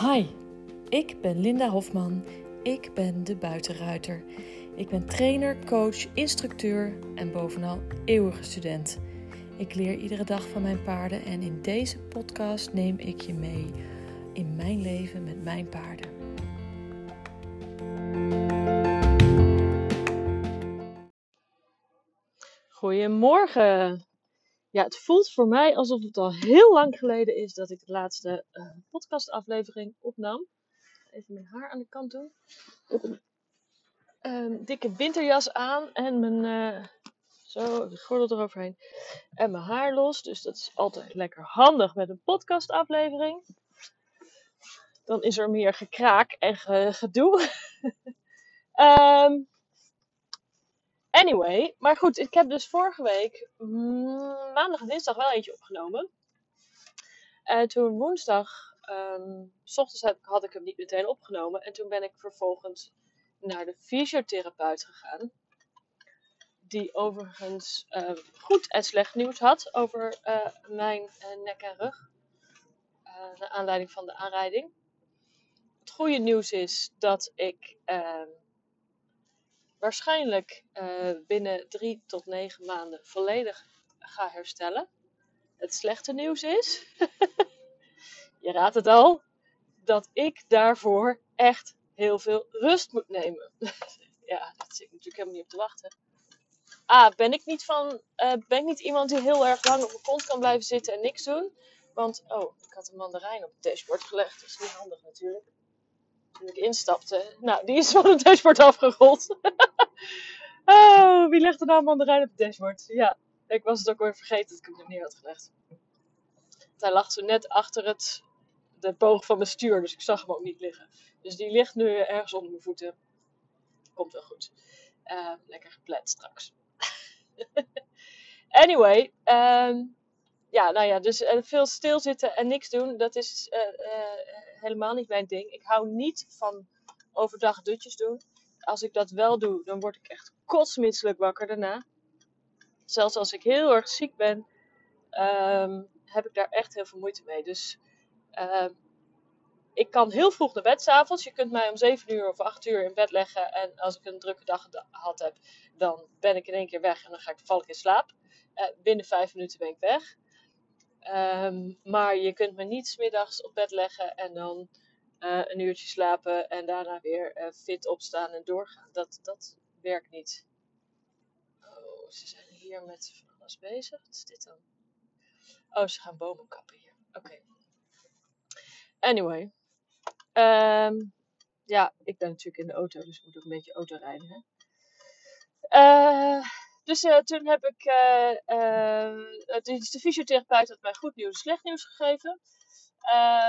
Hi, ik ben Linda Hofman. Ik ben de buitenruiter. Ik ben trainer, coach, instructeur en bovenal eeuwige student. Ik leer iedere dag van mijn paarden en in deze podcast neem ik je mee in mijn leven met mijn paarden. Goedemorgen. Ja, het voelt voor mij alsof het al heel lang geleden is dat ik de laatste uh, podcastaflevering opnam. Even mijn haar aan de kant doen. Een dikke winterjas aan en mijn, uh, zo, de gordel eroverheen. En mijn haar los, dus dat is altijd lekker handig met een podcastaflevering. Dan is er meer gekraak en gedoe. um, Anyway, maar goed, ik heb dus vorige week mm, maandag en dinsdag wel eentje opgenomen. En toen woensdag, um, s ochtends had ik hem niet meteen opgenomen. En toen ben ik vervolgens naar de fysiotherapeut gegaan. Die overigens uh, goed en slecht nieuws had over uh, mijn uh, nek en rug. naar aanleiding van de aanrijding. Het goede nieuws is dat ik ehm, waarschijnlijk uh, binnen drie tot negen maanden volledig ga herstellen. Het slechte nieuws is, je raadt het al, dat ik daarvoor echt heel veel rust moet nemen. ja, dat zit ik natuurlijk helemaal niet op te wachten. Ah, ben ik niet van, uh, ben ik niet iemand die heel erg lang op mijn kont kan blijven zitten en niks doen? Want, oh, ik had een mandarijn op het dashboard gelegd. Dat is niet handig natuurlijk toen ik instapte. Nou, die is van het dashboard afgerold. oh, wie legt er nou een mandarijn op het dashboard? Ja, ik was het ook weer vergeten dat ik hem er neer had gelegd. hij lag zo net achter het, de boog van mijn stuur, dus ik zag hem ook niet liggen. Dus die ligt nu ergens onder mijn voeten. Komt wel goed. Uh, lekker geplet straks. anyway, um, ja, nou ja, dus uh, veel stilzitten en niks doen, dat is uh, helemaal niet mijn ding. Ik hou niet van overdag dutjes doen. Als ik dat wel doe, dan word ik echt kotsmisselijk wakker daarna. Zelfs als ik heel erg ziek ben, um, heb ik daar echt heel veel moeite mee. Dus uh, ik kan heel vroeg naar bed s'avonds. Je kunt mij om 7 uur of 8 uur in bed leggen. En als ik een drukke dag gehad heb, dan ben ik in één keer weg en dan ga ik, val ik in slaap. Binnen 5 minuten ben ik weg. Um, maar je kunt me niet smiddags op bed leggen en dan uh, een uurtje slapen en daarna weer uh, fit opstaan en doorgaan. Dat, dat werkt niet. Oh, ze zijn hier met van alles bezig. Wat is dit dan? Oh, ze gaan bomen kappen hier. Oké. Anyway. Um, ja, ik ben natuurlijk in de auto, dus ik moet ook een beetje auto rijden. Hè? Uh, dus uh, toen heb ik, uh, uh, de fysiotherapeut had mij goed nieuws en slecht nieuws gegeven.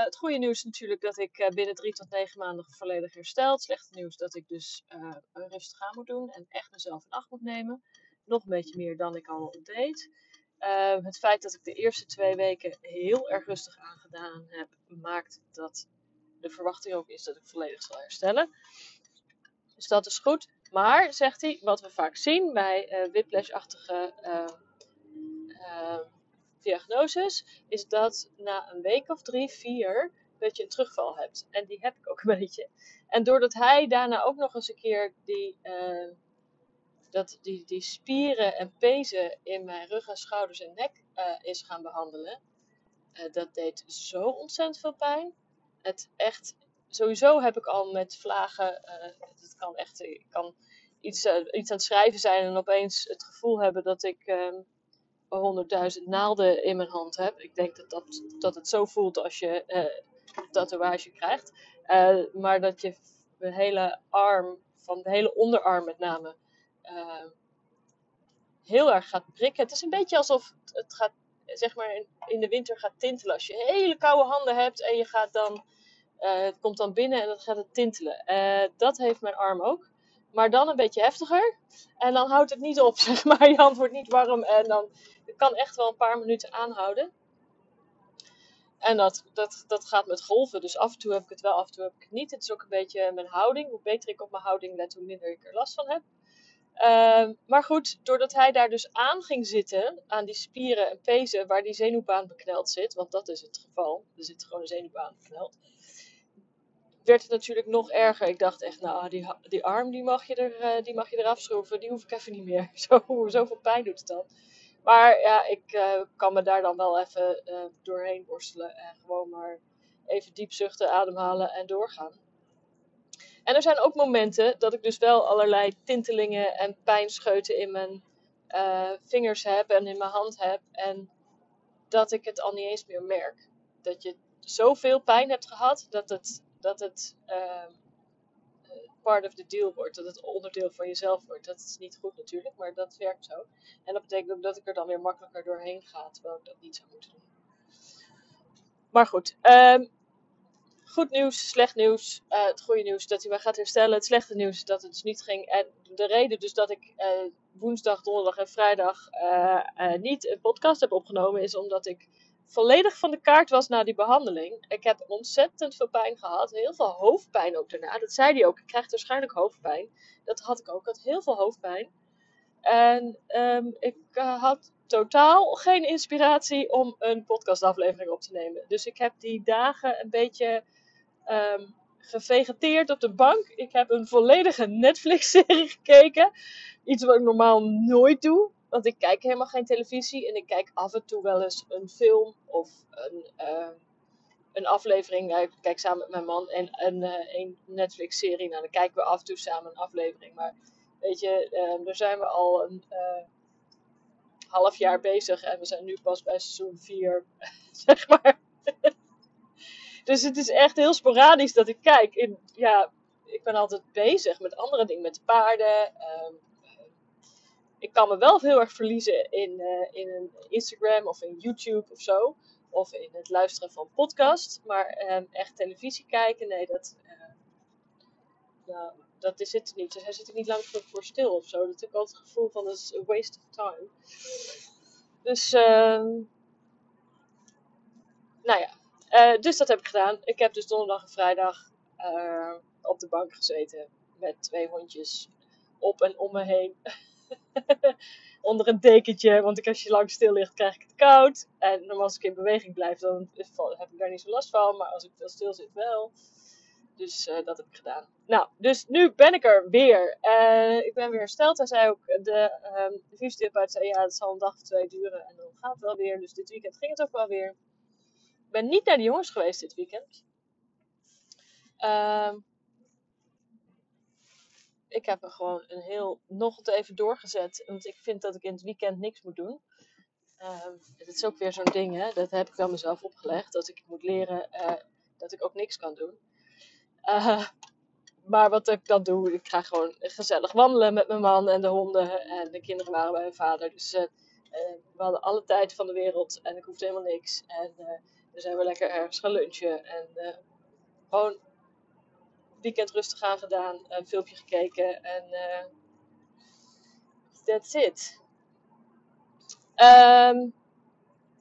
het goede nieuws natuurlijk dat ik binnen drie tot negen maanden volledig herstel. Het slechte nieuws dat ik dus rustig aan moet doen en echt mezelf in acht moet nemen. Nog een beetje meer dan ik al deed. het feit dat ik de eerste twee weken heel erg rustig aangedaan heb, maakt dat de verwachting ook is dat ik volledig zal herstellen. Dus dat is goed. Maar, zegt hij, wat we vaak zien bij uh, whiplash-achtige uh, uh, diagnoses, is dat na een week of drie, vier, dat je een terugval hebt. En die heb ik ook een beetje. En doordat hij daarna ook nog eens een keer die, dat, die, die spieren en pezen in mijn rug en schouders en nek is gaan behandelen, dat deed zo ontzettend veel pijn. Het echt sowieso heb ik al met vlagen, uh, het kan echt, ik kan iets, uh, iets aan het schrijven zijn en opeens het gevoel hebben dat ik um, honderdduizend naalden in mijn hand heb. Ik denk dat, dat, dat het zo voelt als je uh, een tatoeage krijgt. maar dat je de hele arm, van de hele onderarm met name, heel erg gaat prikken. Het is een beetje alsof het gaat, zeg maar, in de winter gaat tintelen. Als je hele koude handen hebt en je gaat dan uh, het komt dan binnen en dan gaat het tintelen. Uh, dat heeft mijn arm ook. Maar dan een beetje heftiger. En dan houdt het niet op, zeg maar. Je hand wordt niet warm en dan het kan echt wel een paar minuten aanhouden. En dat, dat, dat gaat met golven. Dus af en toe heb ik het wel, af en toe heb ik het niet. Het is ook een beetje mijn houding. Hoe beter ik op mijn houding let, hoe minder ik er last van heb. Uh, maar goed, doordat hij daar dus aan ging zitten, aan die spieren en pezen waar die zenuwbaan bekneld zit, want dat is het geval, er zit gewoon een zenuwbaan bekneld, werd het natuurlijk nog erger. Ik dacht echt, nou, die, die arm die mag, je er, uh, die mag je eraf schroeven. Die hoef ik even niet meer. Zo, zoveel pijn doet het dan. Maar ja, ik uh, kan me daar dan wel even uh, doorheen worstelen. En gewoon maar even diep zuchten, ademhalen en doorgaan. En er zijn ook momenten dat ik dus wel allerlei tintelingen en pijnscheuten in mijn vingers heb en in mijn hand heb. En dat ik het al niet eens meer merk. Dat je zoveel pijn hebt gehad dat het dat het uh, part of the deal wordt. Dat het onderdeel van jezelf wordt. Dat is niet goed natuurlijk, maar dat werkt zo. En dat betekent ook dat ik er dan weer makkelijker doorheen ga, terwijl ik dat niet zou moeten doen. Maar goed, um, goed nieuws, slecht nieuws. Uh, het goede nieuws dat hij mij gaat herstellen. Het slechte nieuws dat het dus niet ging. En de reden dus dat ik uh, woensdag, donderdag en vrijdag niet een podcast heb opgenomen is omdat ik volledig van de kaart was na die behandeling. Ik heb ontzettend veel pijn gehad. Heel veel hoofdpijn ook daarna. Dat zei hij ook. Ik krijg waarschijnlijk hoofdpijn. Dat had ik ook. Ik had heel veel hoofdpijn. En um, ik uh, had totaal geen inspiratie om een podcastaflevering op te nemen. Dus ik heb die dagen een beetje um, gevegeteerd op de bank. Ik heb een volledige Netflix-serie gekeken. Iets wat ik normaal nooit doe. Want ik kijk helemaal geen televisie en ik kijk af en toe wel eens een film of een, uh, een aflevering. ik kijk samen met mijn man en een, uh, een Netflix-serie. Nou, dan kijken we af en toe samen een aflevering. Maar weet je, uh, daar zijn we al een half jaar bezig en we zijn nu pas bij seizoen 4, zeg maar. dus het is echt heel sporadisch dat ik kijk. In, ja, ik ben altijd bezig met andere dingen, met paarden. Ehm, ik kan me wel heel erg verliezen in, uh, in een Instagram of in YouTube of zo. Of in het luisteren van podcasts. Maar um, echt televisie kijken, nee, dat, uh, nou, dat is het niet. Dus hij zit er niet lang voor stil of zo. Dat heb ik altijd het gevoel van dat is a waste of time. Dus, uh, nou ja. Uh, dus dat heb ik gedaan. Ik heb dus donderdag en vrijdag op de bank gezeten. Met twee hondjes op en om me heen. onder een dekentje. Want als je lang stil ligt, krijg ik het koud. En normaal als ik in beweging blijf, dan heb ik daar niet zo last van. Maar als ik veel stil zit, wel. Dus uh, dat heb ik gedaan. Nou, dus nu ben ik er weer. Uh, ik ben weer hersteld. Hij zei ook, de, um, fysiotherapeut zei, ja, het zal een dag of twee duren. En dan gaat het wel weer. Dus dit weekend ging het ook wel weer. Ik ben niet naar de jongens geweest dit weekend. Uh, ik heb er gewoon een heel nog even doorgezet. Want ik vind dat ik in het weekend niks moet doen. Uh, het is ook weer zo'n ding, hè? dat heb ik wel mezelf opgelegd. Dat ik moet leren uh, dat ik ook niks kan doen. Uh, maar wat ik dan doe, ik ga gewoon gezellig wandelen met mijn man en de honden. En de kinderen waren bij mijn vader. Dus uh, we hadden alle tijd van de wereld en ik hoefde helemaal niks. En dan zijn we lekker ergens gaan lunchen. En gewoon weekend rustig aan gedaan, een filmpje gekeken en uh, that's it. Um,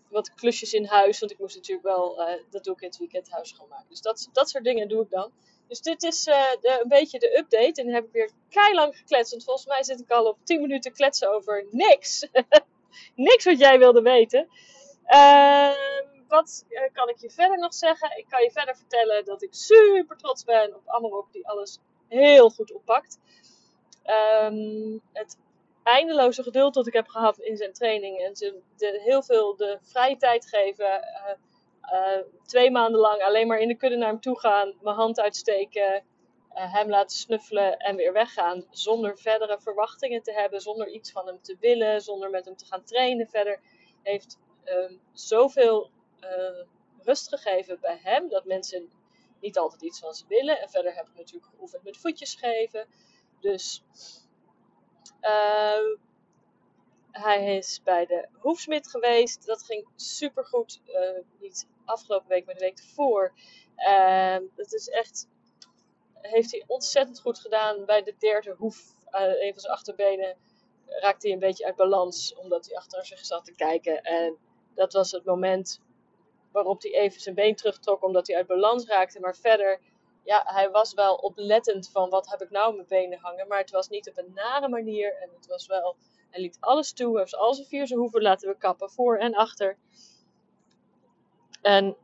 wat klusjes in huis, want ik moest natuurlijk wel, uh, dat doe ik in het weekend, huis schoonmaken. Dus dat, dat soort dingen doe ik dan. Dus dit is uh, de, een beetje de update. En dan heb ik weer keilang gekletst. Want volgens mij zit ik al op 10 minuten kletsen over niks. niks wat jij wilde weten. Uh, wat uh, kan ik je verder nog zeggen? Ik kan je verder vertellen dat ik super trots ben op Amarok, die alles heel goed oppakt. Um, het eindeloze geduld dat ik heb gehad in zijn training en ze de, heel veel de vrije tijd geven. Uh, uh, twee maanden lang alleen maar in de kudde naar hem toe gaan, mijn hand uitsteken, hem laten snuffelen en weer weggaan. Zonder verdere verwachtingen te hebben, zonder iets van hem te willen, zonder met hem te gaan trainen verder. Heeft um, zoveel uh, rust gegeven bij hem. Dat mensen niet altijd iets van ze willen. En verder heb ik natuurlijk geoefend met voetjes geven. Dus uh, hij is bij de hoefsmid geweest. Dat ging super goed. Uh, niet afgelopen week, maar de week ervoor. dat is echt. Heeft hij ontzettend goed gedaan. Bij de derde hoef, een van zijn achterbenen, raakte hij een beetje uit balans. Omdat hij achter zich zat te kijken. En dat was het moment waarop hij even zijn been terugtrok omdat hij uit balans raakte. Maar verder, ja, hij was wel oplettend van wat heb ik nou mijn benen hangen. Maar het was niet op een nare manier. En het was wel, hij liet alles toe. Hij heeft al zijn vier zijn hoeven laten we kappen, voor en achter. En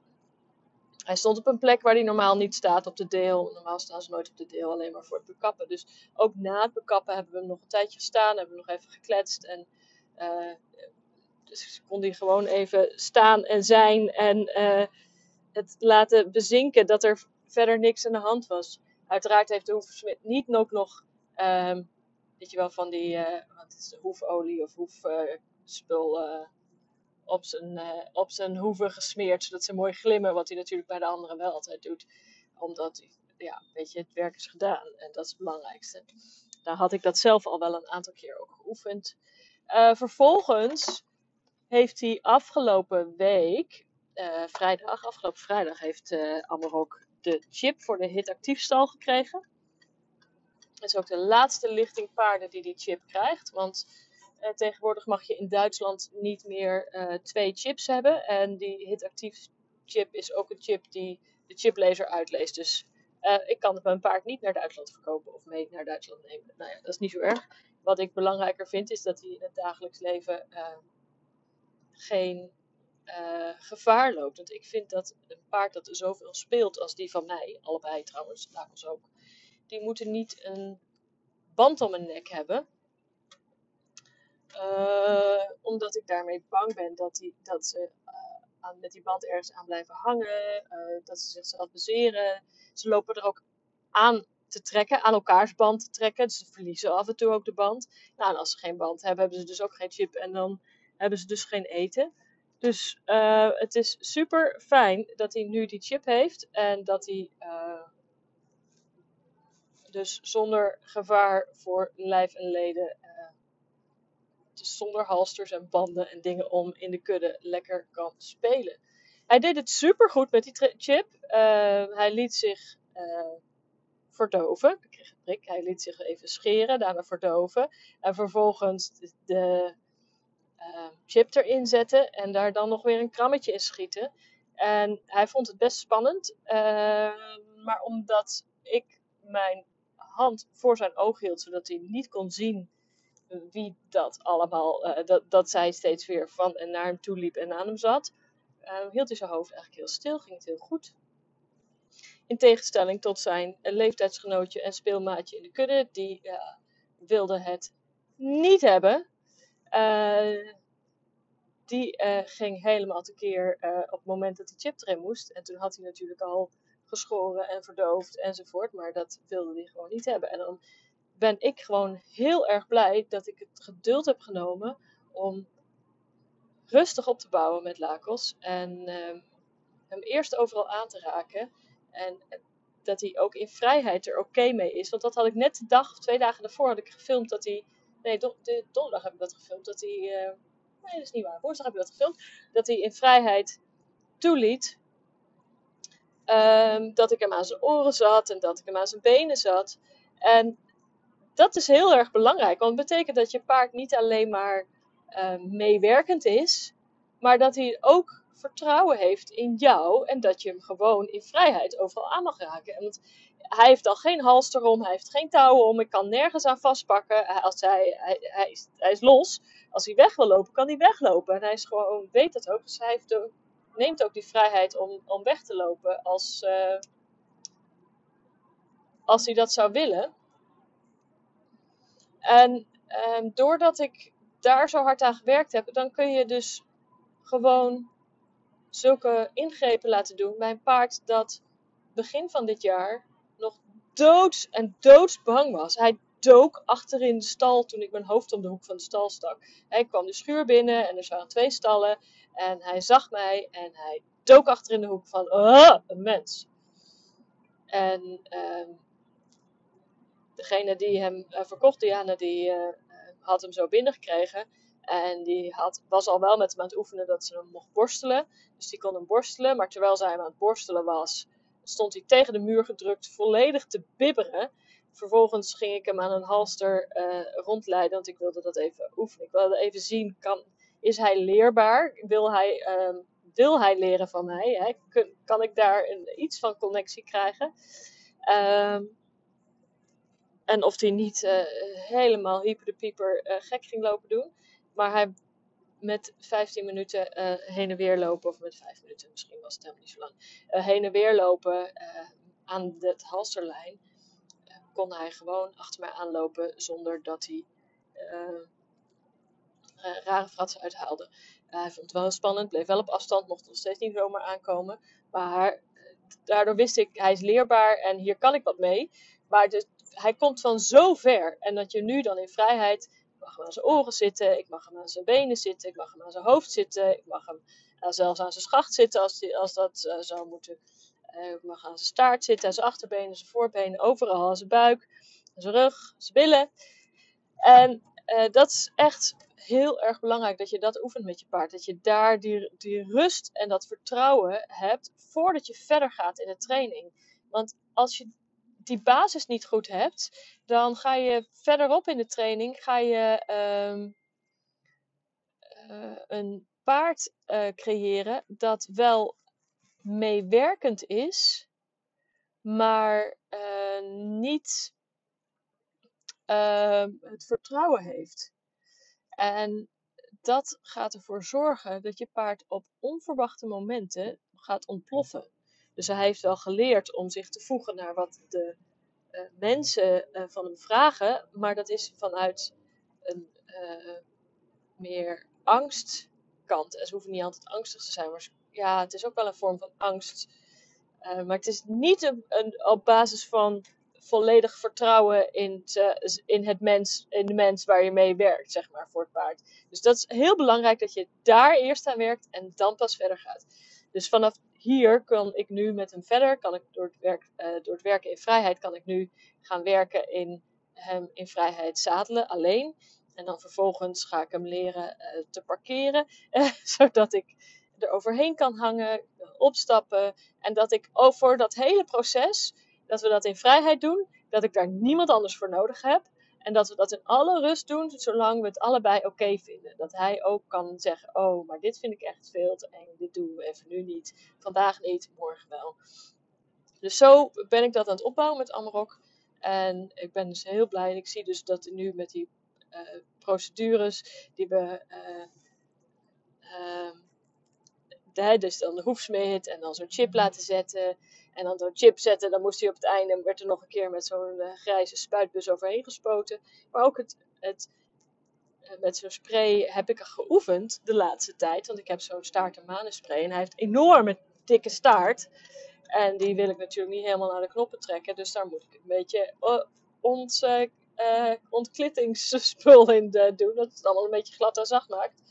hij stond op een plek waar hij normaal niet staat op de deel. Normaal staan ze nooit op de deel, alleen maar voor het bekappen. Dus ook na het bekappen hebben we hem nog een tijdje gestaan, hebben we nog even gekletst. En uh, dus kon hij gewoon even staan en zijn en uh, het laten bezinken dat er verder niks aan de hand was. Uiteraard heeft de hoefsmid niet ook nog, um, weet je wel, van die uh, wat is hoefolie of hoefspul op zijn, op zijn hoeven gesmeerd, zodat ze mooi glimmen, wat hij natuurlijk bij de anderen wel altijd doet. Omdat, ja, weet je, het werk is gedaan en dat is het belangrijkste. Daar had ik dat zelf al wel een aantal keer ook geoefend. Vervolgens heeft hij afgelopen week, uh, vrijdag, afgelopen vrijdag, heeft uh, Amarok de chip voor de hit actiefstal gekregen. Dat is ook de laatste lichting paarden die die chip krijgt. Want uh, tegenwoordig mag je in Duitsland niet meer twee chips hebben. En die hitactief chip is ook een chip die de chiplezer uitleest. Dus ik kan mijn paard niet naar Duitsland verkopen of mee naar Duitsland nemen. Nou ja, dat is niet zo erg. Wat ik belangrijker vind is dat hij in het dagelijks leven geen gevaar loopt. Want ik vind dat een paard dat zoveel speelt als die van mij, allebei trouwens, Lakels ook, die moeten niet een band om een nek hebben. Uh, omdat ik daarmee bang ben dat, die, dat ze uh, aan, met die band ergens aan blijven hangen. Dat ze zichzelf bezeren. Ze lopen er ook aan te trekken, aan elkaars band te trekken. Dus ze verliezen af en toe ook de band. Nou, en als ze geen band hebben, hebben ze dus ook geen chip. En dan hebben ze dus geen eten. Dus het is super fijn dat hij nu die chip heeft. En dat hij dus zonder gevaar voor lijf en leden dus zonder halsters en banden en dingen om in de kudde lekker kan spelen. Hij deed het super goed met die chip. Uh, hij liet zich verdoven. Ik kreeg een prik. Hij liet zich even scheren, daarna verdoven. En vervolgens de uh, chip erin zetten en daar dan nog weer een krammetje in schieten. En hij vond het best spannend. maar omdat ik mijn hand voor zijn oog hield, zodat hij niet kon zien wie dat allemaal, uh, dat, dat zij steeds weer van en naar hem toe liep en aan hem zat, uh, hield hij zijn hoofd eigenlijk heel stil, ging het heel goed. In tegenstelling tot zijn leeftijdsgenootje en speelmaatje in de kudde, die uh, wilde het niet hebben. Die ging helemaal tekeer op het moment dat die chip erin moest. En toen had hij natuurlijk al geschoren en verdoofd enzovoort, maar dat wilde hij gewoon niet hebben. En dan ben ik gewoon heel erg blij dat ik het geduld heb genomen om rustig op te bouwen met Lakos. En uh, hem eerst overal aan te raken. En dat hij ook in vrijheid er oké mee is. Want dat had ik net de dag of twee dagen daarvoor had ik gefilmd dat hij. Nee, de donderdag heb ik dat gefilmd. Dat hij. Uh, nee, dat is niet waar. Woensdag heb ik dat gefilmd. Dat hij in vrijheid toeliet. Um, dat ik hem aan zijn oren zat en dat ik hem aan zijn benen zat. En dat is heel erg belangrijk. Want het betekent dat je paard niet alleen maar uh, meewerkend is, maar dat hij ook vertrouwen heeft in jou en dat je hem gewoon in vrijheid overal aan mag raken. En hij heeft al geen halster om, hij heeft geen touwen om, ik kan nergens aan vastpakken. Als hij, hij, hij, is, hij is los. Als hij weg wil lopen, kan hij weglopen. En hij is gewoon, weet dat ook. Dus hij heeft neemt ook die vrijheid om, om weg te lopen als, uh, als hij dat zou willen. En um, doordat ik daar zo hard aan gewerkt heb, dan kun je dus gewoon zulke ingrepen laten doen bij een paard dat begin van dit jaar doods en doodsbang was. Hij dook achterin de stal toen ik mijn hoofd om de hoek van de stal stak. Hij kwam de schuur binnen en er waren twee stallen. En hij zag mij en hij dook achterin de hoek van, uh, een mens. En um, degene die hem uh, verkocht, Diana, die uh, had hem zo binnengekregen. En die had, was al wel met hem aan het oefenen dat ze hem mocht borstelen. Dus die kon hem borstelen. Maar terwijl zij hem aan het borstelen was, stond hij tegen de muur gedrukt, volledig te bibberen. Vervolgens ging ik hem aan een halster uh, rondleiden, want ik wilde dat even oefenen. Ik wilde even zien, kan, is hij leerbaar? Wil hij, uh, wil hij leren van mij? Hè? Kan, ik daar iets van connectie krijgen? Uh, en of hij niet uh, helemaal hyper de pieper uh, gek ging lopen doen. Maar hij met 15 minuten heen en weer lopen, of met 5 minuten, misschien was het helemaal niet zo lang, heen en weer lopen aan de halsterlijn, kon hij gewoon achter mij aanlopen zonder dat hij rare fratsen uithaalde. hij vond het wel spannend, bleef wel op afstand, mocht nog steeds niet zomaar aankomen. Maar daardoor wist ik, hij is leerbaar en hier kan ik wat mee. Maar dus, hij komt van zo ver. En dat je nu dan in vrijheid, mag hem aan zijn oren zitten, ik mag hem aan zijn benen zitten, ik mag hem aan zijn hoofd zitten, ik mag hem zelfs aan zijn schacht zitten als, die, als dat uh, zou moeten. Uh, ik mag aan zijn staart zitten, aan zijn achterbenen, zijn voorbenen, overal, aan zijn buik, aan zijn rug, zijn billen. En dat is echt heel erg belangrijk dat je dat oefent met je paard. Dat je daar die, die rust en dat vertrouwen hebt voordat je verder gaat in de training. Want als je die basis niet goed hebt, dan ga je verderop in de training ga je um, uh, een paard uh, creëren dat wel meewerkend is, maar uh, niet ehm, het vertrouwen heeft. En dat gaat ervoor zorgen dat je paard op onverwachte momenten gaat ontploffen. Dus hij heeft wel geleerd om zich te voegen naar wat de uh, mensen uh, van hem vragen, maar dat is vanuit een uh, meer angstkant. En ze hoeven niet altijd angstig te zijn, maar ja, het is ook wel een vorm van angst. maar het is niet een, op basis van volledig vertrouwen in, te, in, het mens, in de mens waar je mee werkt, zeg maar, voor het paard. Dus dat is heel belangrijk dat je daar eerst aan werkt en dan pas verder gaat. Dus vanaf hier kan ik nu met hem verder, kan ik door het, werk, uh, door het werken in vrijheid, kan ik nu gaan werken in hem in vrijheid zadelen, alleen. En dan vervolgens ga ik hem leren uh, te parkeren, zodat ik er overheen kan hangen, opstappen. En dat ik over dat hele proces dat we dat in vrijheid doen, dat ik daar niemand anders voor nodig heb. En dat we dat in alle rust doen, zolang we het allebei oké vinden. Dat hij ook kan zeggen: Oh, maar dit vind ik echt veel te eng. Dit doen we even nu niet. Vandaag niet, morgen wel. Dus zo ben ik dat aan het opbouwen met Amarok. En ik ben dus heel blij. Ik zie dus dat nu met die uh, procedures die we. Uh, dus dan de hoefsmid en dan zo'n chip laten zetten. En dan zo'n chip zetten, dan moest hij op het einde, werd er nog een keer met zo'n uh, grijze spuitbus overheen gespoten. Maar ook het, het uh, met zo'n spray heb ik geoefend de laatste tijd. Want ik heb zo'n staart- en manenspray en hij heeft een enorme dikke staart. En die wil ik natuurlijk niet helemaal naar de knoppen trekken. Dus daar moet ik een beetje uh, ont, ontklittingsspul in doen. Dat het allemaal een beetje glad en zacht maakt.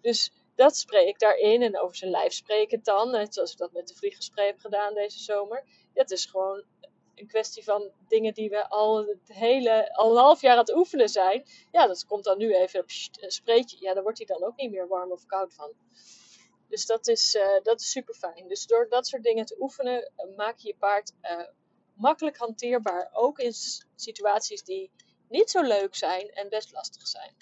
Dus dat spray ik daarin. En over zijn lijf spreek ik dan. Net zoals ik dat met de vliegenspray heb gedaan deze zomer. Het is gewoon een kwestie van dingen die we al het hele, al een half jaar aan het oefenen zijn. Ja, dat komt dan nu even op een spreetje. Ja, daar wordt hij dan ook niet meer warm of koud van. Dus dat is, uh, dat is super fijn. Dus door dat soort dingen te oefenen, uh, maak je je paard uh, makkelijk hanteerbaar. Ook in situaties die niet zo leuk zijn en best lastig zijn.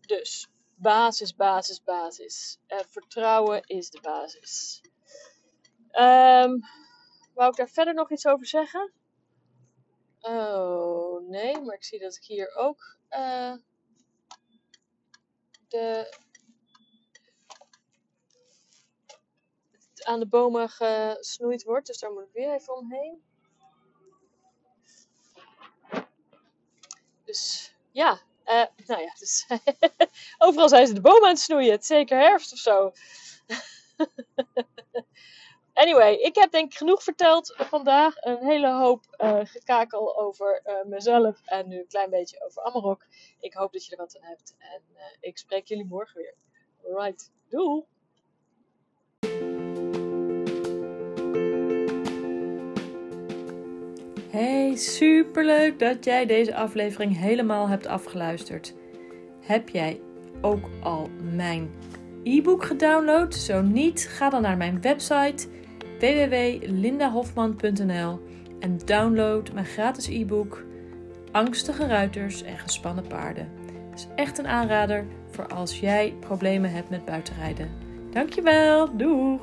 Dus basis, basis, basis. Uh, vertrouwen is de basis. Um, wou ik daar verder nog iets over zeggen? Oh, nee, maar ik zie dat ik hier ook uh, de, aan de bomen gesnoeid wordt. Dus daar moet ik weer even omheen. Dus ja, uh, nou ja, dus overal zijn ze de bomen aan het snoeien. Het zeker herfst of zo. anyway, ik heb denk ik genoeg verteld vandaag. Een hele hoop uh, gekakel over uh, mezelf en nu een klein beetje over Amarok. Ik hoop dat je er wat aan hebt en ik spreek jullie morgen weer. Alright, doei! Hey, superleuk dat jij deze aflevering helemaal hebt afgeluisterd. Heb jij ook al mijn e-book gedownload? Zo niet, ga dan naar mijn website www.lindahofman.nl en download mijn gratis e-book Angstige ruiters en gespannen paarden. Het is echt een aanrader voor als jij problemen hebt met buitenrijden. Dankjewel, doeg!